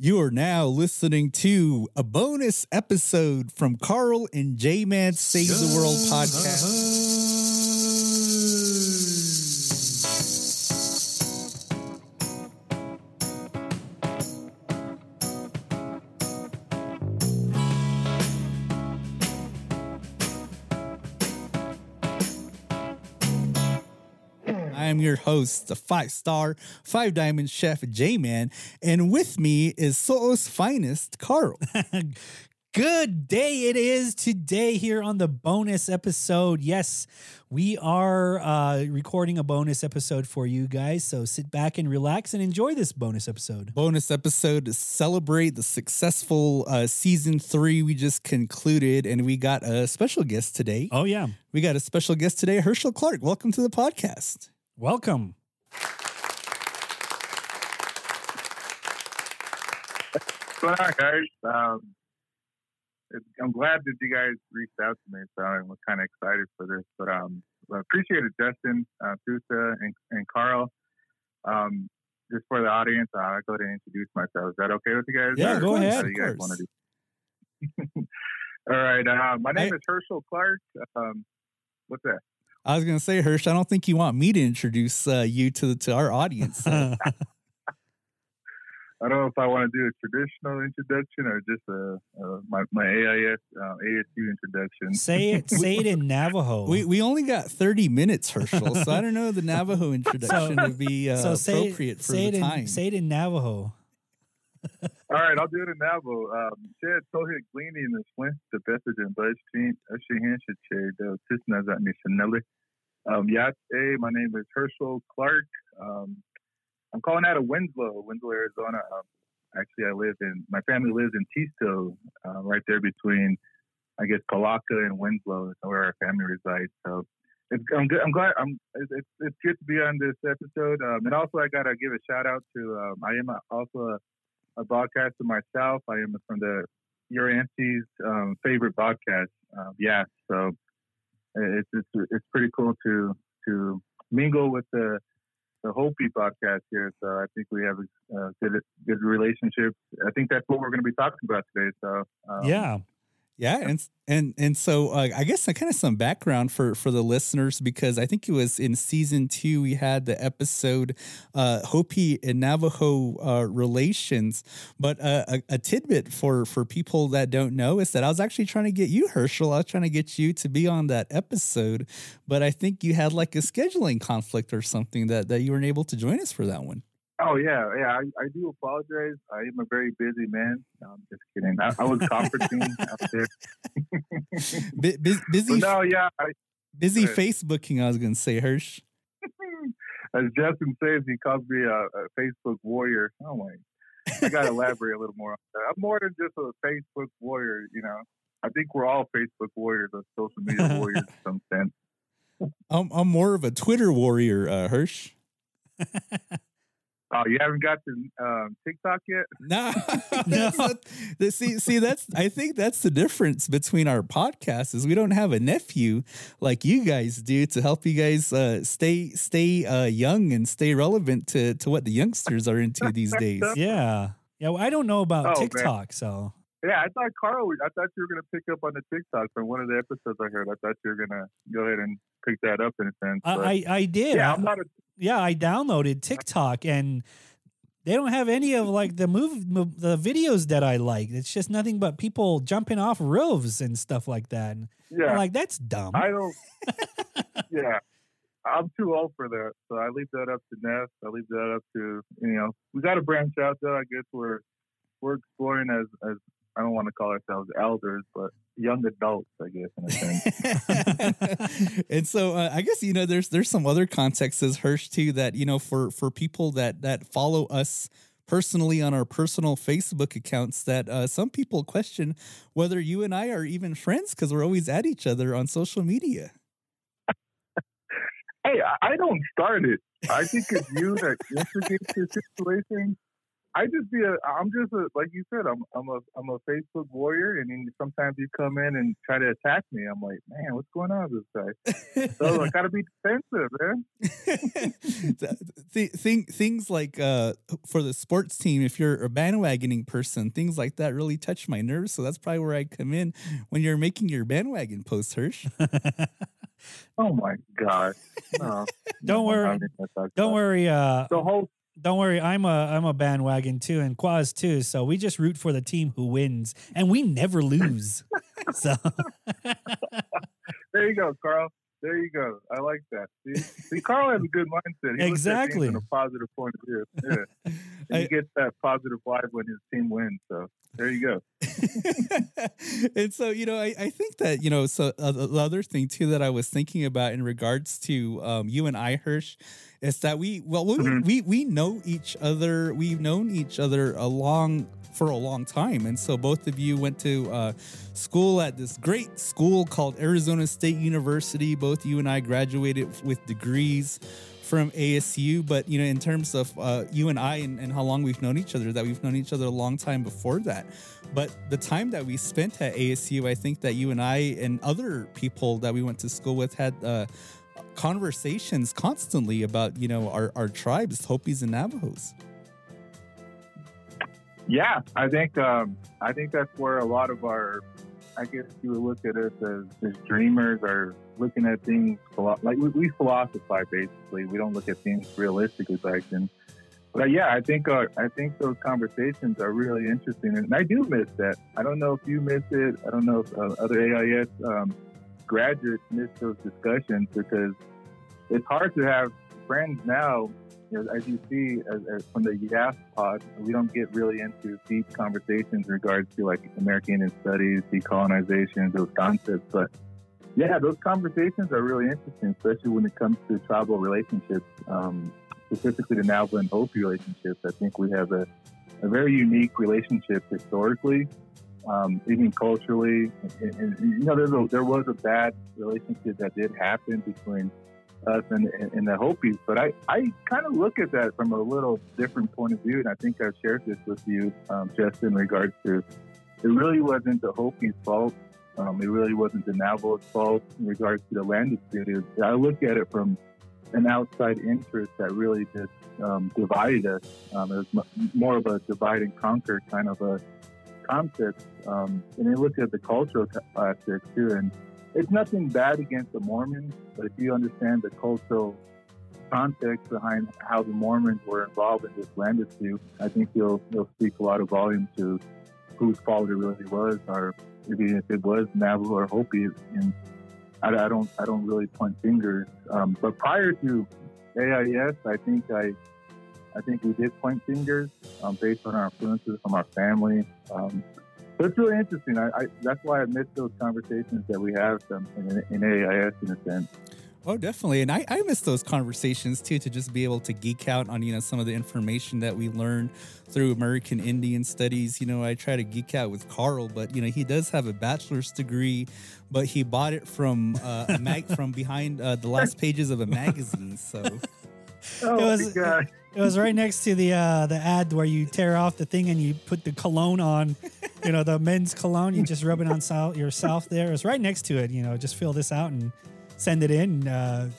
You are now listening to a bonus episode from Carl and J Man Save the World podcast. I am your host, the five star, five diamond chef J Man, and with me is So's finest, Carl. Good day it is today here on the bonus episode. Yes, we are uh, recording a bonus episode for you guys. So sit back and relax and enjoy this bonus episode. bonus episode to celebrate the successful uh, season three we just concluded, and we got a special guest today. Oh, yeah. We got a special guest today, Herschel Clark. Welcome to the podcast. Welcome. What's going on, guys? Um, I'm glad that you guys reached out to me, so I'm kind of excited for this. But um, I appreciate it, Justin, uh, Sousa, and, and Carl. Um, just for the audience, uh, I'll go ahead and introduce myself. Is that okay with you guys? Yeah, Or go ahead, you guys want to do? All right. Uh, my name I- is Herschel Clark. Um, what's that? I was gonna say, Hirsch, I don't think you want me to introduce uh, you to to our audience. Uh, I don't know if I want to do a traditional introduction or just a, uh, my, my AIS uh, ASU introduction. say it say it in Navajo. we we only got thirty minutes, Herschel, so I don't know the Navajo introduction would be uh, so say, appropriate for say the it time. in say it in Navajo. All right, I'll do it in Navajo. Um, Shed Tohit Glini in the Swin, the Bethlehem Budgeting, Usher Hanshed Shade, Tisna Zatni Chanelli. Um, yes, hey, my name is Herschel Clark. Um, I'm calling out of Winslow, Winslow, Arizona. Um, actually, I live in, my family lives in Teesto, uh, right there between, I guess, Polacca and Winslow is where our family resides. So it's, I'm good. I'm glad. I'm. It's, it's, good to be on this episode. Um, and also, I gotta give a shout out to. Um, I am a, also a, a broadcaster myself. I am from the Your Auntie's um, favorite podcast. Um, yeah, so it's, it's it's pretty cool to to mingle with the the Hopi podcast here. So I think we have a, good good relationship. I think that's what we're going to be talking about today. So um, yeah. Yeah, and and and so uh, I guess kind of some background for for the listeners because I think it was in season two we had the episode uh, Hopi and Navajo uh, relations, but uh, a, a tidbit for for people that don't know is that I was actually trying to get you Herschel, I was trying to get you to be on that episode, but I think you had like a scheduling conflict or something that that you weren't able to join us for that one. Oh yeah, yeah. I, I do apologize. I am a very busy man. No, I'm just kidding. I, I was conferencing out there. Bu- bu- busy, But no, yeah. I, busy good. Facebooking. I was going to say, Hirsch. as Justin says, he calls me a, a Facebook warrior. Oh my! I got to elaborate a little more on that. I'm more than just a Facebook warrior. You know, I think we're all Facebook warriors or social media warriors in some sense. I'm, I'm more of a Twitter warrior, uh, Hirsch. Oh, you haven't got to um, TikTok yet? No, No. That's not- see, see, that's I think that's the difference between our podcasts is we don't have a nephew like you guys do to help you guys uh, stay stay uh, young and stay relevant to to what the youngsters are into these days. Yeah. Yeah. Well, I don't know about Oh, man. TikTok, so Yeah, I thought Carl. I thought you were gonna pick up on the TikTok from one of the episodes I heard. I thought you were gonna go ahead and pick that up in a sense. I but- I, I did. yeah, I- I'm not a yeah, I downloaded TikTok and they don't have any of like the move the videos that I like. It's just nothing but people jumping off roofs and stuff like that. And yeah. I'm like that's dumb. I don't. yeah, I'm too old for that, so I leave that up to Neff. I leave that up to you know. We got to branch out though. I guess we're we're exploring as as I don't want to call ourselves elders, but young adults, I guess in a sense. and so uh, I guess you know there's there's some other contexts as Hirsch too that you know for for people that that follow us personally on our personal Facebook accounts that uh, some people question whether you and I are even friends because we're always at each other on social media. Hey, I- don't start it. I think it's you that instigates the situation. I just be a, I'm just a, like you said, I'm, I'm a, I'm a Facebook warrior, and then sometimes you come in and try to attack me. I'm like, man, what's going on with this guy? So I gotta be defensive, man. Th- thing, things like uh, for the sports team, if you're a bandwagoning person, things like that really touch my nerves. So that's probably where I come in when you're making your bandwagon post, Hirsch. Oh my god! No, Don't worry. I'm not gonna talk Don't worry. Uh. The whole don't worry. I'm a I'm a bandwagon too, and Quaz too. So we just root for the team who wins, and we never lose. so there you go, Carl. There you go. I like that. See, see, Carl has a good mindset. He Exactly. a positive point of view. Yeah. And I- he gets that positive vibe when his team wins. So there you go. and so you know I, I think that you know so uh, the the other thing too that i was thinking about in regards to um, you and i hirsch is that we well we, Mhm. we we know each other we've known each other a long for a long time. And so both of you went to uh, school at this great school called arizona state university. Both you and i graduated with degrees from ASU, but you know, in terms of uh, you and I and, and how long we've known each other, that we've known each other a long time before that. But the time that we spent at ASU, I think that you and I and other people that we went to school with had uh, conversations constantly about you know our, our tribes, Hopis and Navajos. Yeah, I think um, I think that's where a lot of our, I guess you would look at us as, as dreamers or looking at things like we, we philosophize basically. We don't look at things realistically back then. But yeah, I think uh, I think those conversations are really interesting, and I do miss that. I don't know if you miss it. I don't know if uh, other AIS um, graduates miss those discussions because it's hard to have friends now you know, as you see as, as from the YAS pod, we don't get really into deep conversations in regards to like American Indian studies, decolonization, those concepts. But yeah, those conversations are really interesting, especially when it comes to tribal relationships, um, specifically the Navajo and Hopi relationships. I think we have a, a very unique relationship historically, um, even culturally. And, and, you know, a, there was a bad relationship that did happen between us and, and the Hopis. But I, I kind of look at that from a little different point of view, and I think I've shared this with you, um, just in regards to it really wasn't the Hopis' fault. Um, it really wasn't the Navajo's fault in regards to the land dispute. I look at it from an outside interest that really just um, divided us. Um, it was more of a divide and conquer kind of a concept. Um, and then look at the cultural aspect too. And it's nothing bad against the Mormons, but if you understand the cultural context behind how the Mormons were involved in this land dispute, I think you'll you'll speak a lot of volume to whose fault it really was, or even if it was Navajo or Hopi. And I, I don't I don't really point fingers. Um, but prior to AIS, I think I I think we did point fingers um, based on our influences from our family. Um, so it's really interesting. I, I, that's why I miss those conversations that we have um, in, in AIS in a sense. Oh, definitely. And I, I miss those conversations too, to just be able to geek out on, you know, some of the information that we learned through American Indian studies. You know, I try to geek out with Carl, but, you know, he does have a bachelor's degree, but he bought it from uh, a mag- from behind uh, the last pages of a magazine. So, Oh, It was- my God. it was right next to the uh, the ad where you tear off the thing and you put the cologne on, you know, the men's cologne. You just rub it on sou- yourself. There, it's right next to it. You know, just fill this out and send it in. Uh,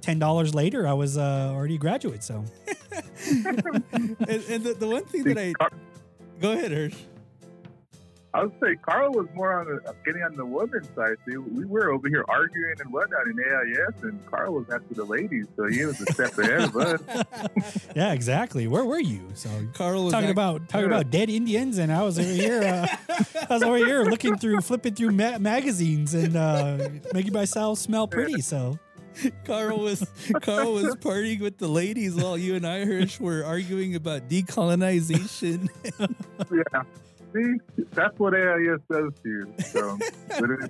Ten dollars later, I was uh, already a graduate. So and, and the, the one thing that I go ahead, Hirsch. I would say Carl was more on the getting on the women's side. See, we were over here arguing and whatnot in AIS, and Carl was after the ladies, so he was a step ahead of us. yeah, exactly. Where were you? So Carl was talking act- about talking Yeah. about dead Indians, and I was over here. Uh, I was over here looking through, flipping through ma- magazines and uh, making myself smell pretty. So Carl was Carl was partying with the ladies while you and I, Hirsch, were arguing about decolonization. yeah. See, that's what AIS does to you. So,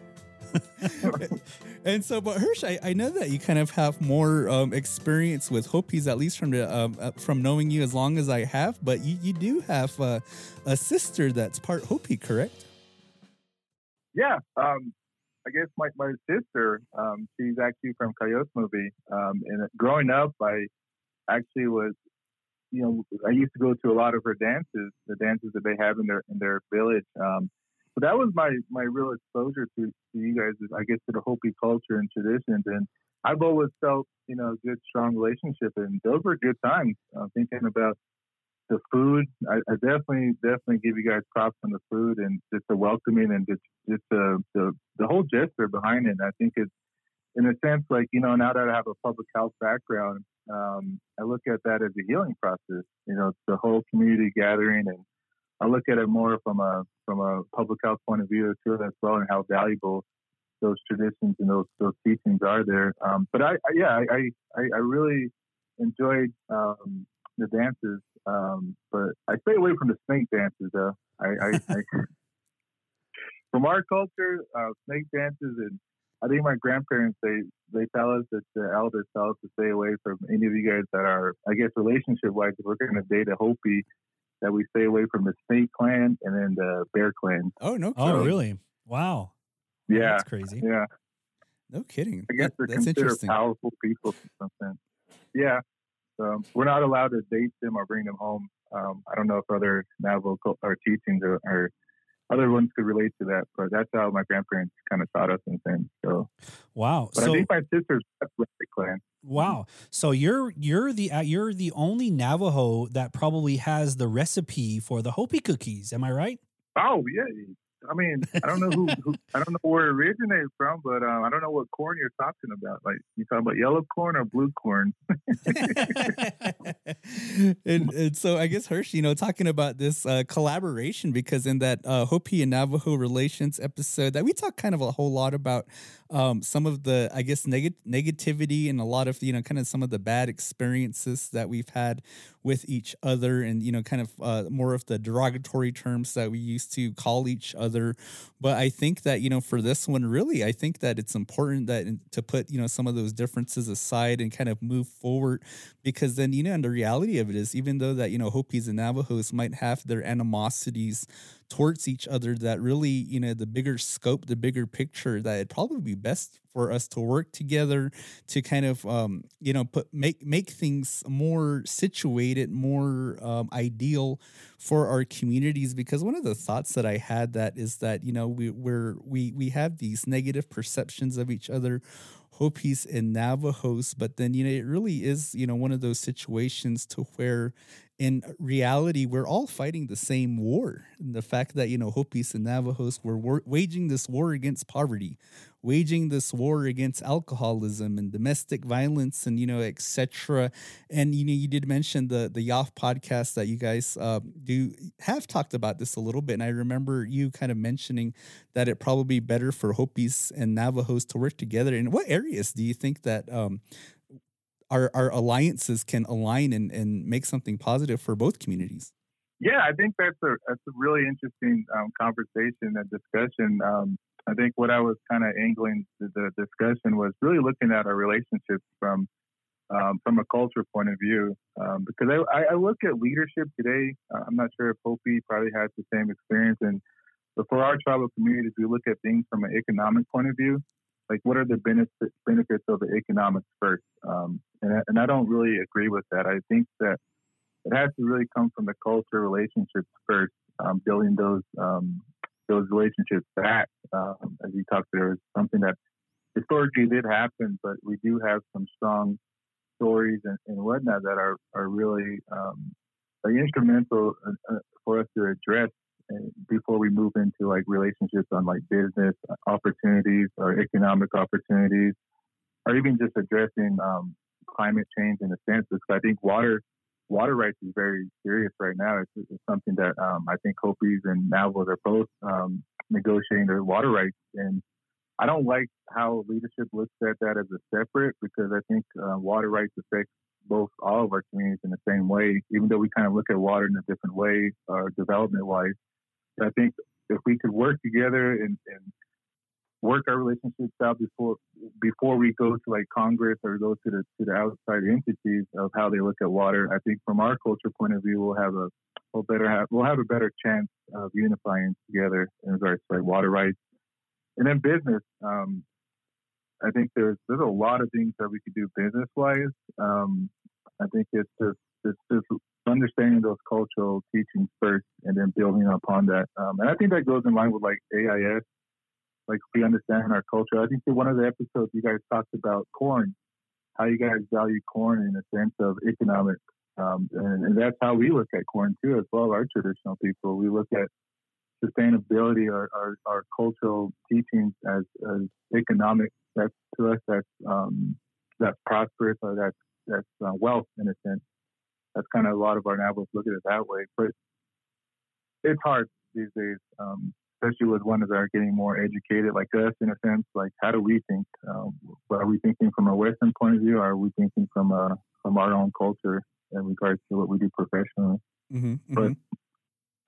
and so, but Hirsch, I, I, know that you kind of have more um, experience with Hopis, at least from the um, uh, from knowing you as long as I have. But you, you do have uh, a sister that's part Hopi, correct? Yeah, um, I guess my my sister, um, she's actually from Kykotsmovi, um, and growing up, I actually was, you know, I used to go to a lot of her dances, the dances that they have in their in their village. Um, so that was my my real exposure to, to you guys, I guess, to the Hopi culture and traditions. And I've always felt, you know, a good, strong relationship, and those were good times. Uh, thinking about the food, I, I, definitely, definitely give you guys props on the food and just the welcoming and just, just the, the, the whole gesture behind it. I think it's, in a sense, like, you know, now that I have a public health background, um, I look at that as a healing process. You know, it's the whole community gathering, and I look at it more from a from a public health point of view too as well, and how valuable those traditions and those those teachings are there. Um, but I, I, yeah, I, I I really enjoyed um, the dances, um, but I stay away from the snake dances though. I, I, I from our culture, uh, snake dances and I think my grandparents they they tell us that the elders tell us to stay away from any of you guys that are I guess relationship wise if we're going to date a Hopi that we stay away from the Snake Clan and then the Bear Clan. Oh no! Oh really? Wow. Yeah, that's crazy. Yeah. No kidding. I guess that, they're considered powerful people something. Yeah. So we're not allowed to date them or bring them home. Um, I don't know if other Navajo or teachings are, or other ones could relate to that, but that's how my grandparents kind of taught us and things. So, wow. But so, I think my sister's the clan. Wow. So you're you're the uh, you're the only Navajo that probably has the recipe for the Hopi cookies. Am I right? Oh yeah, I mean, I don't know who, who, I don't know where it originated from, but um, I don't know what corn you're talking about. Like you talking about yellow corn or blue corn? and, and, so I guess Hershey, you know, talking about this uh, collaboration because in that uh, Hopi and Navajo relations episode that we talked kind of a whole lot about um, some of the I guess neg- negativity and a lot of you know kind of some of the bad experiences that we've had with each other and you know kind of uh, more of the derogatory terms that we used to call each other. But i think that you know for this one really i think that it's important that to put you know some of those differences aside and kind of move forward because then you know and the reality of it is even though that you know hopis and navajos might have their animosities towards each other that really you know the bigger scope the bigger picture that it'd probably be best for us to work together to kind of um, you know put make make things more situated more um, ideal for our communities. Because one of the thoughts that i had that is that you know we we're we we have these negative perceptions of each other. Hopis and Navajos, but then you know it really is you know one of those situations to where in reality, we're all fighting the same war. And the fact that, you know, Hopis and Navajos were war- waging this war against poverty, waging this war against alcoholism and domestic violence and, you know, etc. And, you know, you did mention the, the YAF podcast that you guys uh, do have talked about this a little bit. And I remember you kind of mentioning that it probably be better for Hopis and Navajos to work together. In what areas do you think that um, our, our alliances can align and, and make something positive for both communities. Yeah, I think that's a that's a really interesting um, conversation and discussion. Um, I think what I was kind of angling the, the, discussion was really looking at our relationships from um, from a culture point of view. Um, because I, I, look at leadership today. Uh, I'm not sure if Hopi probably has the same experience, and but for our tribal communities, we look at things from an economic point of view like what are the benefits benefits of the economics first? Um, and, I, and I don't really agree with that. I think that it has to really come from the culture relationships first, um, building those um, those relationships back. Um, as you talked about, it's something that historically did happen, but we do have some strong stories and, and whatnot that are are really um, instrumental uh, uh, for us to address before we move into like relationships on like business opportunities or economic opportunities, or even just addressing um, climate change in a sense. Because I think water water rights is very serious right now. It's, it's something that um, I think Hopis and Navajos are both um, negotiating their water rights, and I don't like how leadership looks at that as a separate because I think uh, water rights affects both all of our communities in the same way, even though we kind of look at water in a different way, uh, development wise. I think if we could work together and, and work our relationships out before before we go to like Congress or go to the to the outside entities of how they look at water. I think from our culture point of view, we'll have a we'll better have we'll have a better chance of unifying together in regards to like water rights. And then business, um, I think there's there's a lot of things that we could do business wise. Um, I think it's just it's just understanding those cultural teachings first, and then building upon that. Um, and I think that goes in line with like AIS like we understand our culture. I think that one of the episodes you guys talked about corn, how you guys value corn in a sense of economic, um, and, and, that's how we look at corn too, as well. Our traditional people, we look at sustainability, our our, our cultural teachings as, as economic. That's to us that's um, that's prosperous or that's that's uh, wealth in a sense. That's kind of a lot of our Navajos look at it that way, but it's hard these days. Um, especially with ones that are getting more educated like us in a sense like how do we think um, are we thinking from a western point of view or are we thinking from a from our own culture in regards to what we do professionally mm-hmm, but mm-hmm.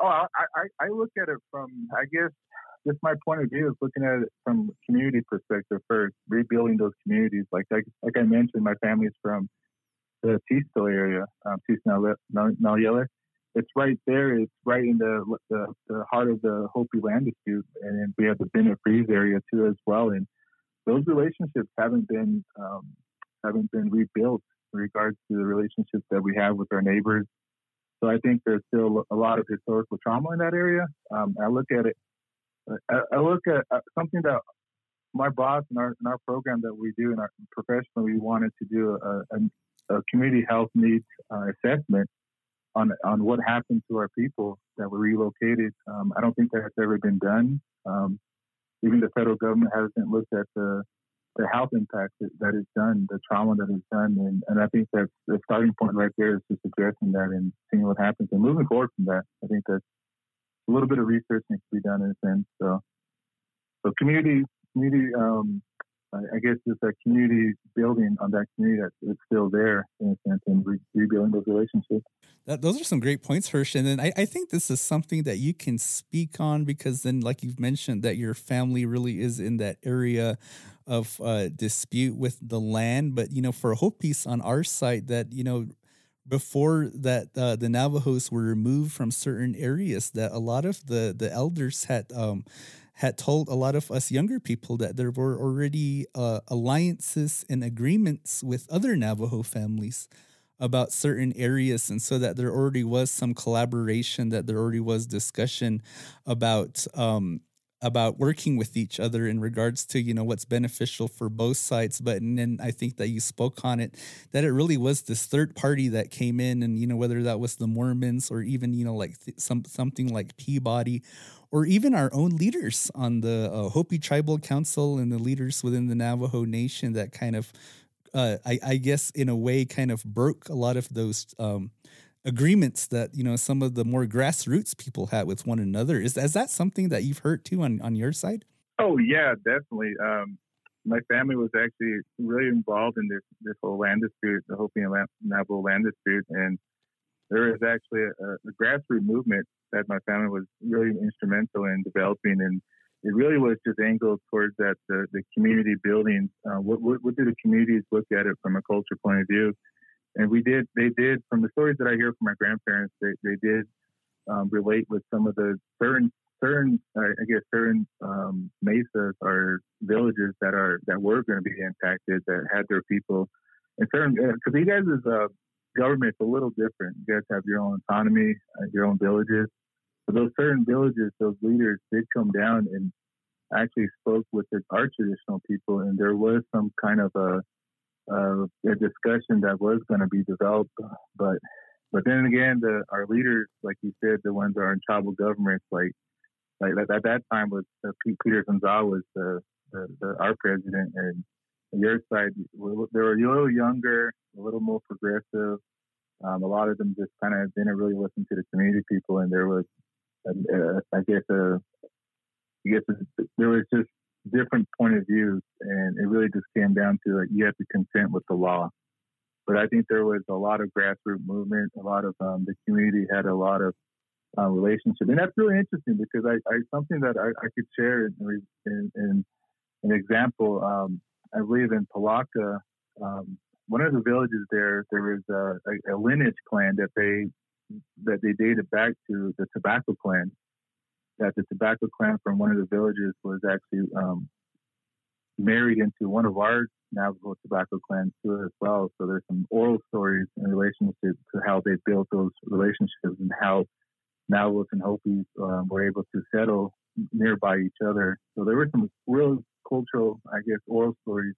oh I, I, I look at it from i guess just my point of view is looking at it from community perspective first rebuilding those communities like like, like i mentioned my family's from the Teesto area um, Teesto it's right there. It's right in the, the, the heart of the Hopi land dispute, and we have the Bennett Freeze area too as well. And those relationships haven't been um, haven't been rebuilt in regards to the relationships that we have with our neighbors. So I think there's still a lot of historical trauma in that area. Um, I look at it. I, I look at uh, something that my boss and our, in our program that we do in our professional, we wanted to do a, a, a community health needs uh, assessment on on what happened to our people that were relocated. Um, I don't think that has ever been done. Um, even the federal government hasn't looked at the the health impact that, that is done, the trauma that is done, and, and I think that the starting point right there is just addressing that and seeing what happens and moving forward from that. I think that a little bit of research needs to be done in a sense. So, so community community um, I guess it's a community building on that community that's still there in a sense and re- rebuilding those relationships. That, those are some great points, Hirsch. And then I, I, think this is something that you can speak on because then, like you've mentioned, that your family really is in that area of uh, dispute with the land. But, you know, for a Hopis on our side, that, you know, before that uh, the Navajos were removed from certain areas, that a lot of the, the elders had um, had told a lot of us younger people that there were already uh, alliances and agreements with other Navajo families about certain areas and so that there already was some collaboration that there already was discussion about um, about working with each other in regards to you know what's beneficial for both sides but and then i think that you spoke on it that it really was this third party that came in and you know whether that was the mormons or even you know like th- some something like peabody or even our own leaders on the uh, Hopi Tribal Council and the leaders within the Navajo Nation that kind of, uh, I, I, guess, in a way, kind of broke a lot of those um, agreements that you know some of the more grassroots people had with one another. Is is that something that you've heard too on on your side? Oh yeah, definitely. Um, my family was actually really involved in this this whole land dispute, the Hopi and Navajo land dispute, and there is actually a, a grassroots movement that my family was really instrumental in developing, and it really was just angled towards that the, the community building. Uh, what, what, what do the communities look at it from a culture point of view? And we did, they did, from the stories that I hear from my grandparents, they, they did um, relate with some of the certain, certain, I guess, certain um, mesas or villages that are that were going to be impacted that had their people, and certain because uh, you guys is uh, government's a little different. You guys have your own autonomy, uh, your own villages. But those certain villages, those leaders did come down and actually spoke with the, our traditional people, and there was some kind of a, a, a discussion that was going to be developed. But but then again, the our leaders, like you said, the ones that are in tribal governments, like like at that time was uh, Peterson Zah the, the, the, our president, and your side they were a little younger, a little more progressive. Um, a lot of them just kind of didn't really listen to the community people, and there was uh, I guess uh, I guess there was just different point of views, and it really just came down to like you have to consent with the law. But I think there was a lot of grassroots movement. A lot of um, the community had a lot of uh, relationship, and that's really interesting because I, I something that I, I could share in, in, in an example, um, I believe in Polacca, um, one of the villages there, there was a, a, a, lineage clan that they that they dated back to the tobacco clan. That the tobacco clan from one of the villages was actually um, married into one of our Navajo tobacco clans too as well. So there's some oral stories in relation to, to how they built those relationships and how Navajos and Hopis um, were able to settle nearby each other. So there were some real cultural, I guess, oral stories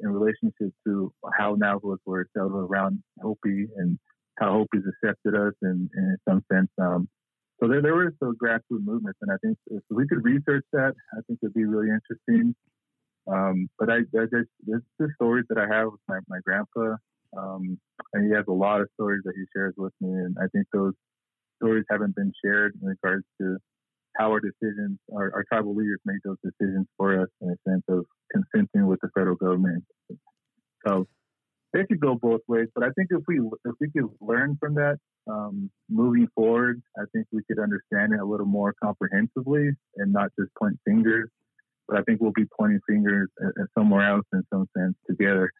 in relationship to how Navajos were settled around Hopi and how Hopis accepted us and in some sense. Um, so there, there were some grassroots movements, and I think if we could research that, I think it'd be really interesting. Um, but I, I just, there's the stories that I have with my, my grandpa, um, and he has a lot of stories that he shares with me, and I think those stories haven't been shared in regards to how our decisions, our, our tribal leaders made those decisions for us in a sense of consenting with the federal government. So it could go both ways, but I think if we if we could learn from that um, moving forward, I think we could understand it a little more comprehensively and not just point fingers. But I think we'll be pointing fingers somewhere else in some sense together.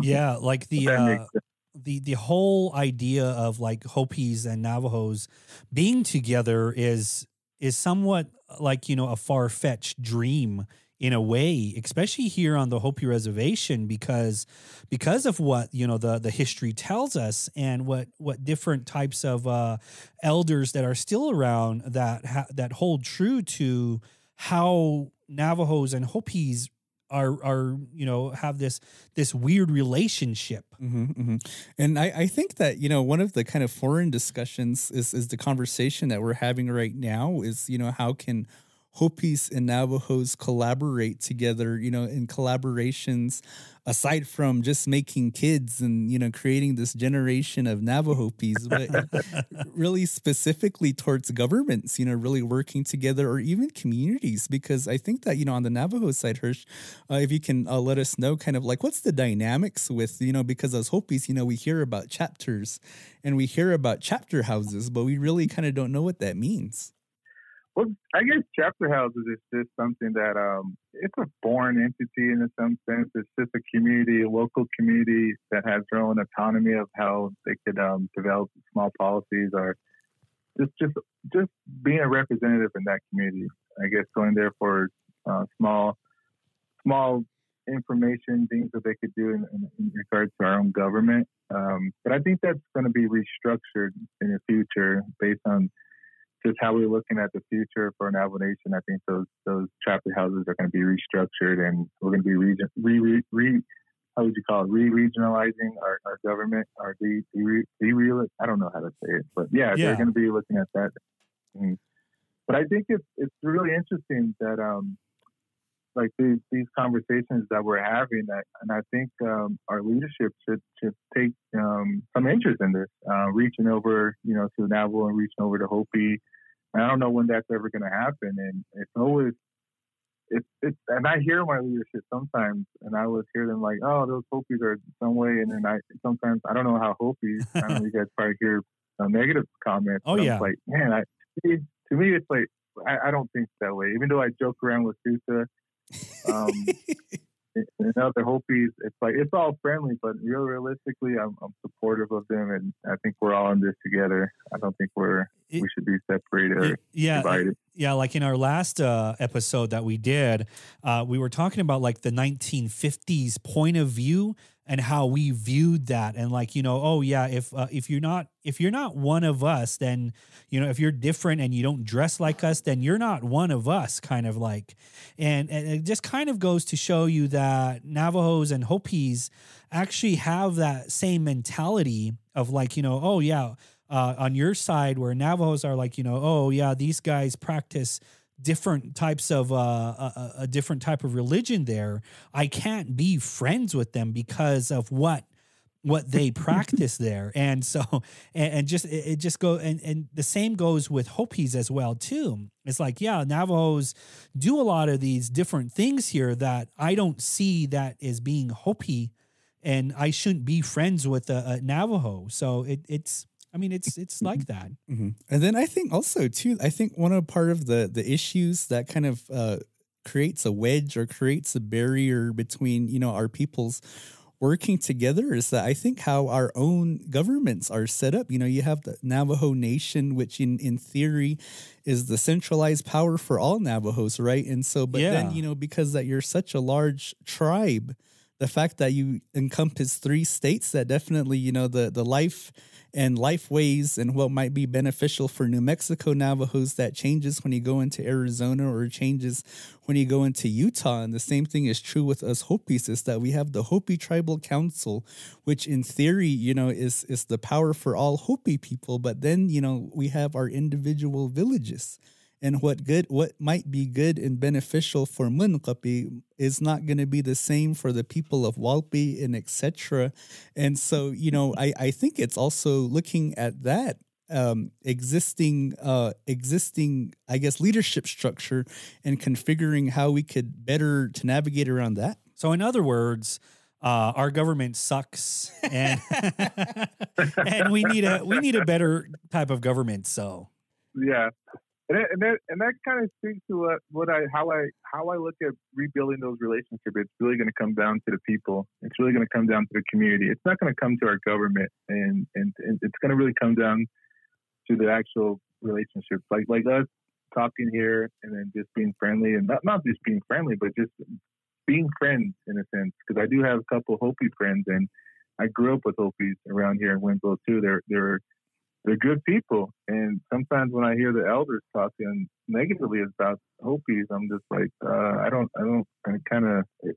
Yeah, like the uh, the the whole idea of like Hopis and Navajos being together is is somewhat like you know a far fetched dream in a way, especially here on the Hopi Reservation, because because of what you know the the history tells us, and what what different types of uh, elders that are still around that ha- that hold true to how Navajos and Hopis are are you know have this this weird relationship mm-hmm, mm-hmm. and I, I think that you know one of the kind of foreign discussions is is the conversation that we're having right now is you know how can Hopis and Navajos collaborate together, you know, in collaborations aside from just making kids and, you know, creating this generation of Navajopis, but really specifically towards governments, you know, really working together or even communities. Because I think that, you know, on the Navajo side, Hirsch, uh, if you can uh, let us know kind of like what's the dynamics with, you know, because as Hopis, you know, we hear about chapters and we hear about chapter houses, but we really kind of don't know what that means. Well, I guess chapter houses is just something that um, it's a foreign entity in some sense. It's just a community, a local community that has their own autonomy of how they could um, develop small policies or just just just being a representative in that community. I guess going there for uh, small small information, things that they could do in, in, in regards to our own government. Um, but I think that's going to be restructured in the future based on just how we're looking at the future for Navajo Nation, I think those those chapter houses are going to be restructured, and we're going to be region re, re, re how would you call it re-regionalizing our, our government our the, the real I don't know how to say it, but yeah, yeah. they're going to be looking at that. Mm-hmm. But I think it's it's really interesting that um like these these conversations that we're having, that, and I think um, our leadership should should take um, some interest in this, uh, reaching over, you know, to Navajo and reaching over to Hopi. And I don't know when that's ever going to happen, and it's always it's it's and I hear my leadership sometimes, and I always hear them like, oh, those Hopis are some way, and then I sometimes I don't know how Hopis. I don't know you guys probably hear negative comments. Oh yeah, like man, I to me it's like I, I, don't think that way. Even though I joke around with Susa um, and other Hopies, it's like it's all friendly, but real realistically, I'm, I'm, supportive of them, and I think we're all in this together. I don't think we're it, we should be separated or yeah, divided. Yeah, like in our last uh, episode that we did, uh, we were talking about like the 1950s point of view and how we viewed that. And like you know oh yeah if uh, if you're not if you're not one of us then you know if you're different and you don't dress like us then you're not one of us kind of like. And, and it just kind of goes to show you that navajos and hopis actually have that same mentality of like you know oh yeah uh, on your side where navajos are like you know oh yeah these guys practice different types of uh, a, a, different type of religion there i can't be friends with them because of what what they practice there. And so and, and just it, it, just go and, and the same goes with hopis as well too. It's like yeah navajos do a lot of these different things here that i don't see that as being hopi and i shouldn't be friends with a, a navajo. So it, it's I mean, it's it's like mm-hmm. that. Mm-hmm. And then I think also too, I think one of part of the the issues that kind of uh, creates a wedge or creates a barrier between you know our peoples working together is that I think how our own governments are set up. You know, you have the Navajo Nation, which in, in theory is the centralized power for all Navajos, right? And so, but Yeah. then, you know, because that you're such a large tribe, the fact that you encompass three states that definitely, you know, the the life and life ways and what might be beneficial for New Mexico Navajos that changes when you go into Arizona or changes when you go into Utah. And the same thing is true with us Hopis, is that we have the Hopi Tribal Council, which in theory, you know, is is the power for all Hopi people. But then, you know, we have our individual villages. And what good what might be good and beneficial for Munkapi is not going to be the same for the people of Walpi and etc. And so, you know, I, I think it's also looking at that um, existing uh, existing, I guess, leadership structure and configuring how we could better to navigate around that. So, in other words, uh, our government sucks, and and we need a we need a better type of government. So, Yeah, and that, and that and that kind of speaks to what, what I how I how I look at rebuilding those relationships. It's really going to come down to the people. It's really going to come down to the community. It's not going to come to our government, and and, and it's going to really come down to the actual relationships, like like us talking here, and then just being friendly, and not not just being friendly, but just being friends in a sense. Because I do have a couple Hopi friends, and I grew up with Hopis around here in Winslow too. They're they're they're good people. And sometimes when I hear the elders talking negatively about Hopis, I'm just like, uh, I don't, I don't, I kind of, it,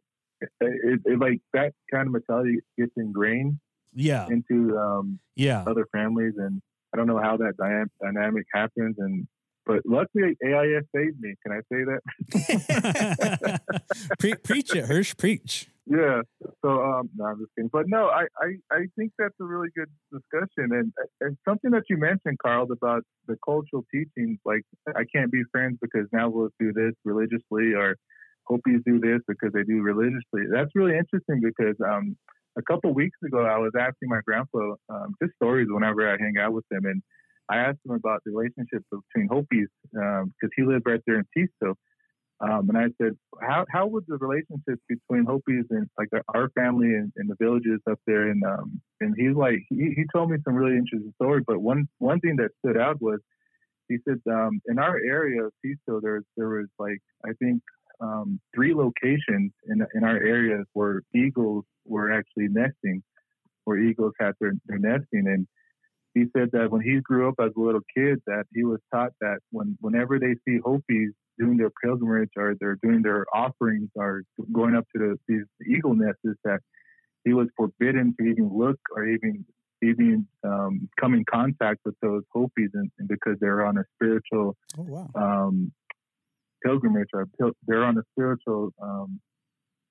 it, it, like that kind of mentality gets ingrained yeah, into um, yeah, other families, and I don't know how that dy- dynamic happens. And but luckily, AIS saved me. Can I say that? Pre- preach it, Hirsch, preach. Yeah. So um, no, I'm just kidding. But no, I, I, I think that's a really good discussion, and and something that you mentioned, Carl, about the cultural teachings. Like I can't be friends because Navajos do this religiously, or Hopis do this because they do religiously. That's really interesting because um, a couple weeks ago, I was asking my grandpa um, just stories whenever I hang out with him, and I asked him about the relationship between Hopis because he lived right there in Teesto. Um, and I said, how how would the relationship between Hopis and like our family and, and the villages up there? And um, and he's like, he, he told me some really interesting stories. But one one thing that stood out was he said um, in our area of Teesto, there there was like I think um, three locations in in our area where eagles were actually nesting, where eagles had their, their nesting, and he said that when he grew up as a little kid, that he was taught that when whenever they see Hopis doing their pilgrimage or they're doing their offerings or going up to the, these eagle nests, is that he was forbidden to even look or even even um, come in contact with those Hopis, and, and because they're on a spiritual Oh wow. um, pilgrimage or pil- they're on a spiritual um,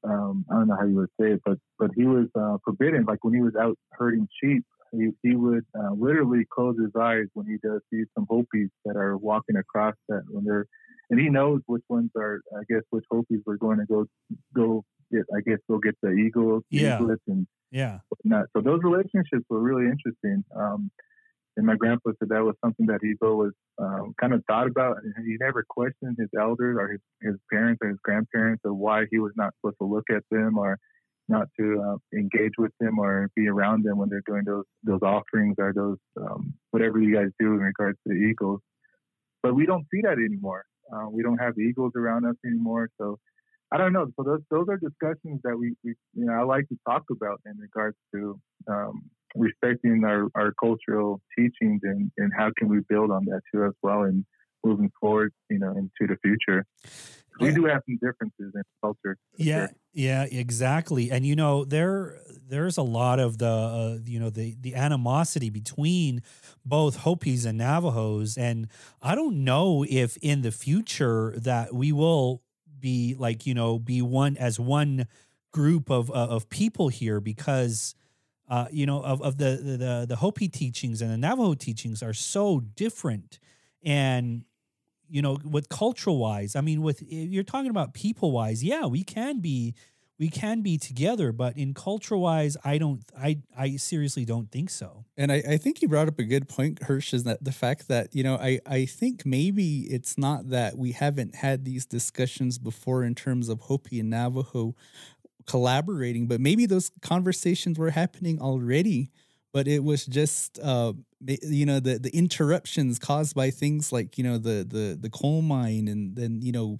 um, I don't know how you would say it, but but he was uh, forbidden. Like when he was out herding sheep, he, he would uh, literally close his eyes when he does see some Hopis that are walking across that when they're and he knows which ones are I guess which Hopis were going to go go get I guess go get the eagles, Yeah. eaglets and yeah, whatnot. So those relationships were really interesting. Um, and my grandpa said that was something that he's always um, kind of thought about. And he never questioned his elders or his, his parents or his grandparents of why he was not supposed to look at them or not to uh, engage with them or be around them when they're doing those those offerings or those um, whatever you guys do in regards to the eagles. But we don't see that anymore. Uh, we don't have eagles around us anymore. So I don't know. So those those are discussions that we, we you know I like to talk about in regards to um, respecting our, our cultural teachings and, and how can we build on that too as well and moving forward you know into the future. We do have some differences in culture. yeah, sure. yeah, exactly. And you know, there there's a lot of the uh, you know the the animosity between both Hopis and Navajos, and I don't know if in the future that we will be like you know be one as one group of uh, of people here because. Uh, you know, of, of the, the the the Hopi teachings and the Navajo teachings are so different, and you know, with cultural wise, I mean, with you're talking about people wise, yeah, we can be we can be together, but in culture wise, I don't, I, I seriously don't think so. And I, I think you brought up a good point, Hirsch, is that the fact that, you know, I, I think maybe it's not that we haven't had these discussions before in terms of Hopi and Navajo collaborating, but maybe those conversations were happening already but it was just uh, you know the the interruptions caused by things like you know the the the coal mine and then you know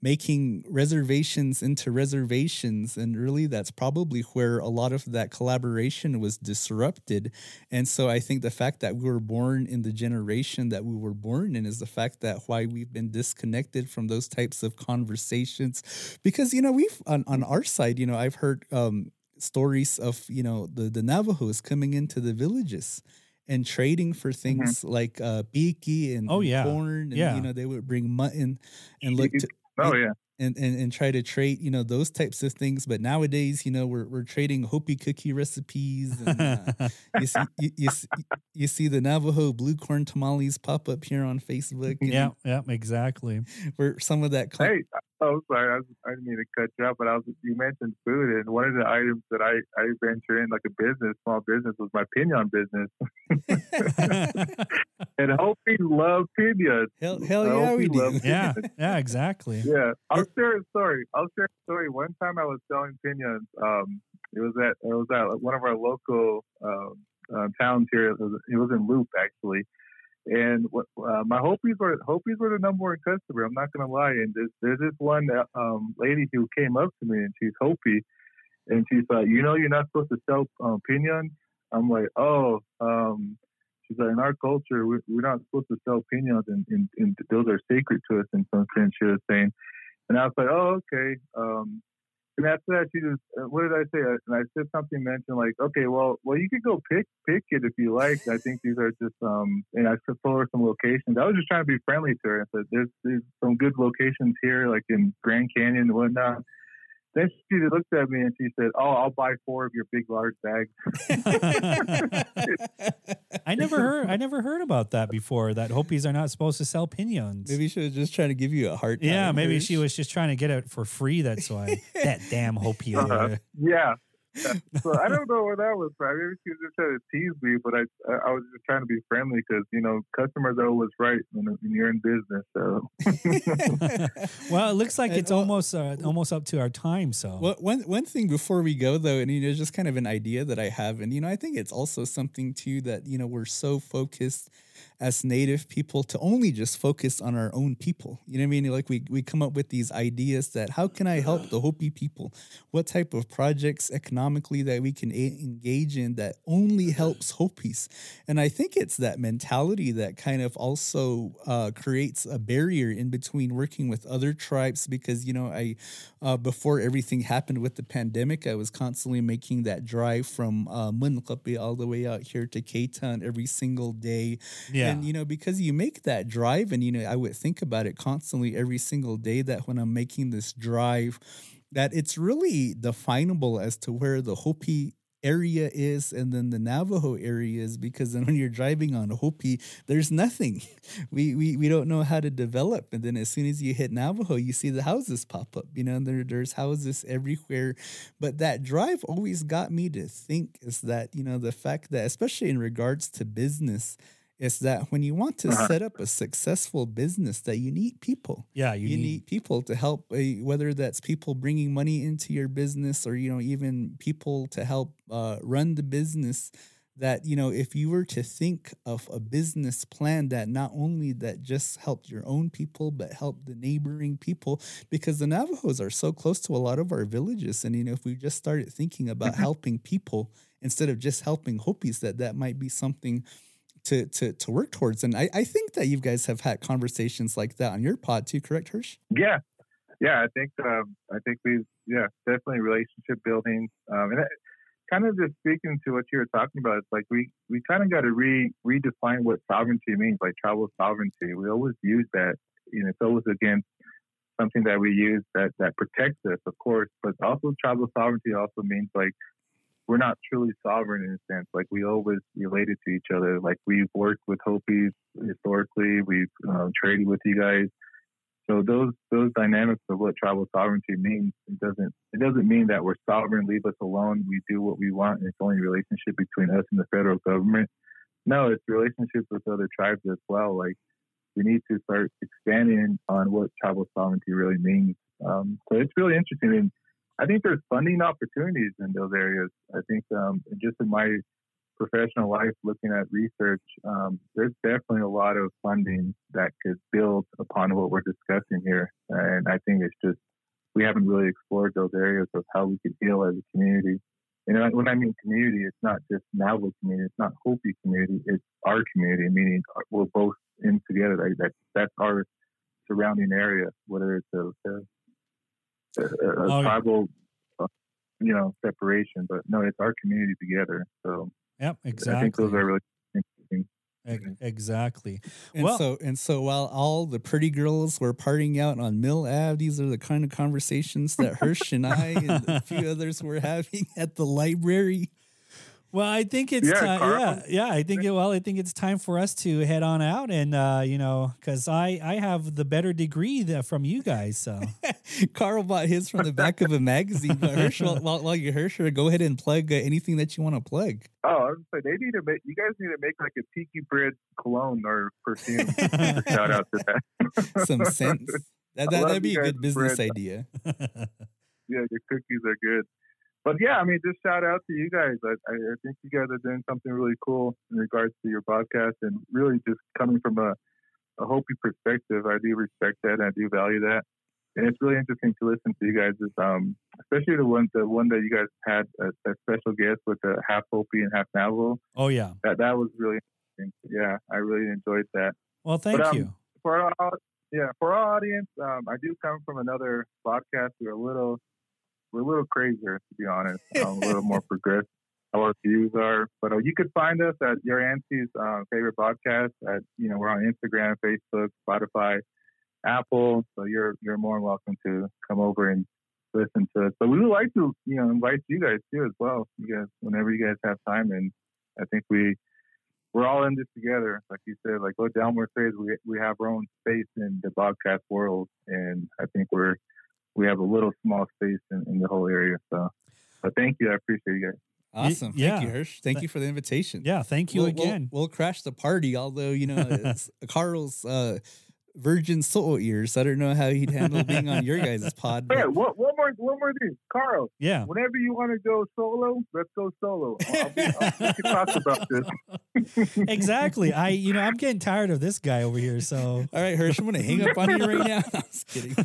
making reservations into reservations. And really that's probably where a lot of that collaboration was disrupted. And so i think the fact that we were born in the generation that we were born in is the fact that why we've been disconnected from those types of conversations. Because you know we've on, on our side you know i've heard um, stories of you know the the navajos coming into the villages and trading for mm-hmm. things mm-hmm. like uh, piki and, oh, yeah. corn. And, yeah. you know, they would bring mutton and look to. Oh, yeah and, and and try to trade you know those types of things but nowadays you know we're, we're trading hopi cookie recipes and uh, you, see, you, you, you, see the navajo blue corn tamales pop up here on facebook yeah yeah exactly where some of that hey oh sorry I, was, I didn't mean to cut you off but i was you mentioned food and one of the items that i i venture in like a business small business was my pinon business and hope hopi love pinons hell, hell yeah we do yeah yeah exactly yeah I'll share a story. I'll share a story. One time I was selling pinons. Um, it was at it was at one of our local um, uh, towns here. It was, it was in Leupp actually, and uh, my Hopis were Hopis were the number one customer. I'm not gonna lie. And there's, there's this one um, lady who came up to me and she's Hopi, and she's like, you know, you're not supposed to sell um, pinons. I'm like, oh. Um, she's like, in our culture, we're, we're not supposed to sell pinons, and, and, and those are sacred to us in some sense. She was saying, and I was like, oh, okay. Um, and after that, she just, uh, what did I say? And I said something mentioned like, okay, well, well, you could go pick pick it if you like. I think these are just, um, and I told her some locations. I was just trying to be friendly to her. I said, there's, there's some good locations here, like in Grand Canyon and whatnot. Then she looked at me and she said, "Oh, I'll buy four of your big large bags." I never heard. I never heard about that before. That Hopis are not supposed to sell pinons. Maybe she was just trying to give you a hard. Yeah, maybe she was just trying to get it for free. That's why that damn Hopi. Uh-huh. Yeah, so I don't know where that was from. Maybe she was just trying to tease me, but I I was just trying to be friendly because you know customers are always right when, when you're in business. So well, it looks like it's almost uh, almost up to our time. So well, one one thing before we go though, and you know, just kind of an idea that I have, and you know, I think it's also something too that you know we're so focused as native people to only just focus on our own people. You know what I mean? Like we, we come up with these ideas that how can I help the Hopi people? What type of projects economically that we can a- engage in that only helps Hopis? And I think it's that mentality that kind of also uh, creates a barrier in between working with other tribes because, you know, I, uh, before everything happened with the pandemic, I was constantly making that drive from uh, Moenkopi all the way out here to K-Town every single day yeah. And, you know, because you make that drive, and, you know, I would think about it constantly every single day that when I'm making this drive, that it's really definable as to where the Hopi area is and then the Navajo area is because then when you're driving on Hopi, there's nothing. We, we we don't know how to develop. And then as soon as you hit Navajo, you see the houses pop up. You know, there there's houses everywhere. But that drive always got me to think is that, you know, the fact that especially in regards to business, is that when you want to uh-huh. set up a successful business that you need people yeah you, you need, need, people to help uh, whether that's people bringing money into your business or you know even people to help uh, run the business that you know if you were to think of a business plan that not only that just helped your own people but helped the neighboring people because the navajos are so close to a lot of our villages and you know if we just started thinking about mm-hmm. helping people instead of just helping hopis that that might be something to to to work towards. And I, I think that you guys have had conversations like that on your pod too, correct, Hirsch? Yeah, yeah. I think um, I think we yeah definitely relationship building. Um, and kind of just speaking to what you were talking about, it's like we we kind of got to re redefine what sovereignty means, like tribal sovereignty. We always use that. You know, it's always against something that we use that that protects us, of course, but also tribal sovereignty also means like we're not truly sovereign in a sense. Like we always related to each other. Like we've worked with Hopis historically. We've um, traded with you guys. so those those dynamics of what tribal sovereignty means it doesn't it doesn't mean that we're sovereign, leave us alone, we do what we want, it's only relationship between us and the federal government. No, it's relationships with other tribes as well. Like we need to start expanding on what tribal sovereignty really means. Um, so it's really interesting, I think there's funding opportunities in those areas. I think um, just in my professional life, looking at research, um, there's definitely a lot of funding that could build upon what we're discussing here. And I think it's just, we haven't really explored those areas of how we could heal as a community. And when I mean community, it's not just Navajo community, it's not Hopi community, it's our community, meaning we're both in together. That, that's our surrounding area, whether it's a, a, a, a oh, tribal, uh, you know, separation. But no, it's our community together. So Yep, exactly. I think those are really interesting. Exactly. And well, so and so while all the pretty girls were partying out on Mill Ave, these are the kind of conversations that Hirsch and I and a few others were having at the library. Well, I think it's yeah, time, yeah, yeah. I think it, well, I think it's time for us to head on out, and uh, you know, because I I have the better degree that from you guys. So Carl bought his from the back of a magazine. But Herschel, while, while you're Herschel, go ahead and plug uh, anything that you want to plug. Oh, I was say they need to make. You guys need to make like a piki bread cologne or perfume. shout out to that. Some sense. That, that would be a good business bread. idea. yeah, your cookies are good but yeah, I mean, just shout out to you guys. I, I, think you guys are doing something really cool in regards to your podcast and really just coming from a, a Hopi perspective. I do respect that and I do value that. And it's really interesting to listen to you guys, um, especially the one the one that you guys had a, a special guest with the half Hopi and half Navajo. Oh yeah, that that was really interesting. Yeah, I really enjoyed that. Well, thank but, um, you. For our, yeah, for our audience, um, I do come from another podcast. We're a little we're a little crazier, to be honest. Um, a little more progressive. Our views are, but uh, you could find us at your auntie's uh, favorite podcast. At you know, we're on Instagram, Facebook, Spotify, Apple. So you're you're more than welcome to come over and listen to us. But we would like to, you know, invite you guys too as well. You guys, whenever you guys have time, and I think we we're all in this together. Like you said, like what Delmore says, we we have our own space in the podcast world, and I think we're we have a little small space in, in the whole area. So, but thank you. I appreciate you guys. Awesome. Yeah. Thank you, Hirsch. Thank you for the invitation. Yeah. Thank you we'll, again. We'll, we'll, crash the party, although, you know, it's Carl's uh, virgin soul ears. I don't know how he'd handle being on your guys' pod. Yeah, one, one more, one more thing, Carl. Yeah. Whenever you want to go solo, let's go solo. I'll be, I'll, we can talk about this. exactly. I, you know, I'm getting tired of this guy over here. So, all right, Hirsch, I'm going to hang up on you right now. I'm just kidding.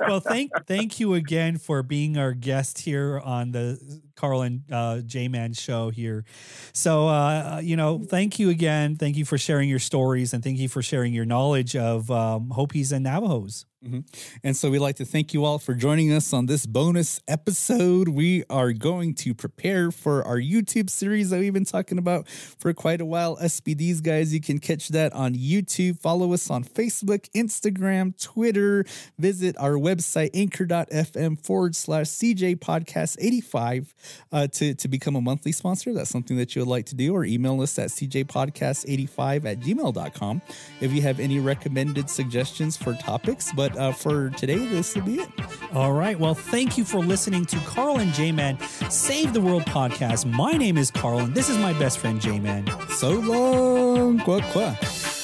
well, thank, thank you again for being our guest here on the Carl and uh, J Man show here. So, uh, you know, thank you again. Thank you for sharing your stories and thank you for sharing your knowledge of um, Hopis and Navajos. Mm-hmm. And so we'd like to thank you all for joining us on this bonus episode. We are going to prepare for our YouTube series that we've been talking about for quite a while. SBDs, guys, you can catch that on YouTube. Follow us on Facebook, Instagram, Twitter. Visit our website, anchor.fm forward slash CJ podcast 85 uh, to, to become a monthly sponsor. That's something that you would like to do, or email us at cjpodcast85 at gmail.com if you have any recommended suggestions for topics. But but uh, for today, this will be it. All right. Well, thank you for listening to Carl and J Man Save the World podcast. My name is Carl, and this is my best friend J Man. So long. Quoi, quoi.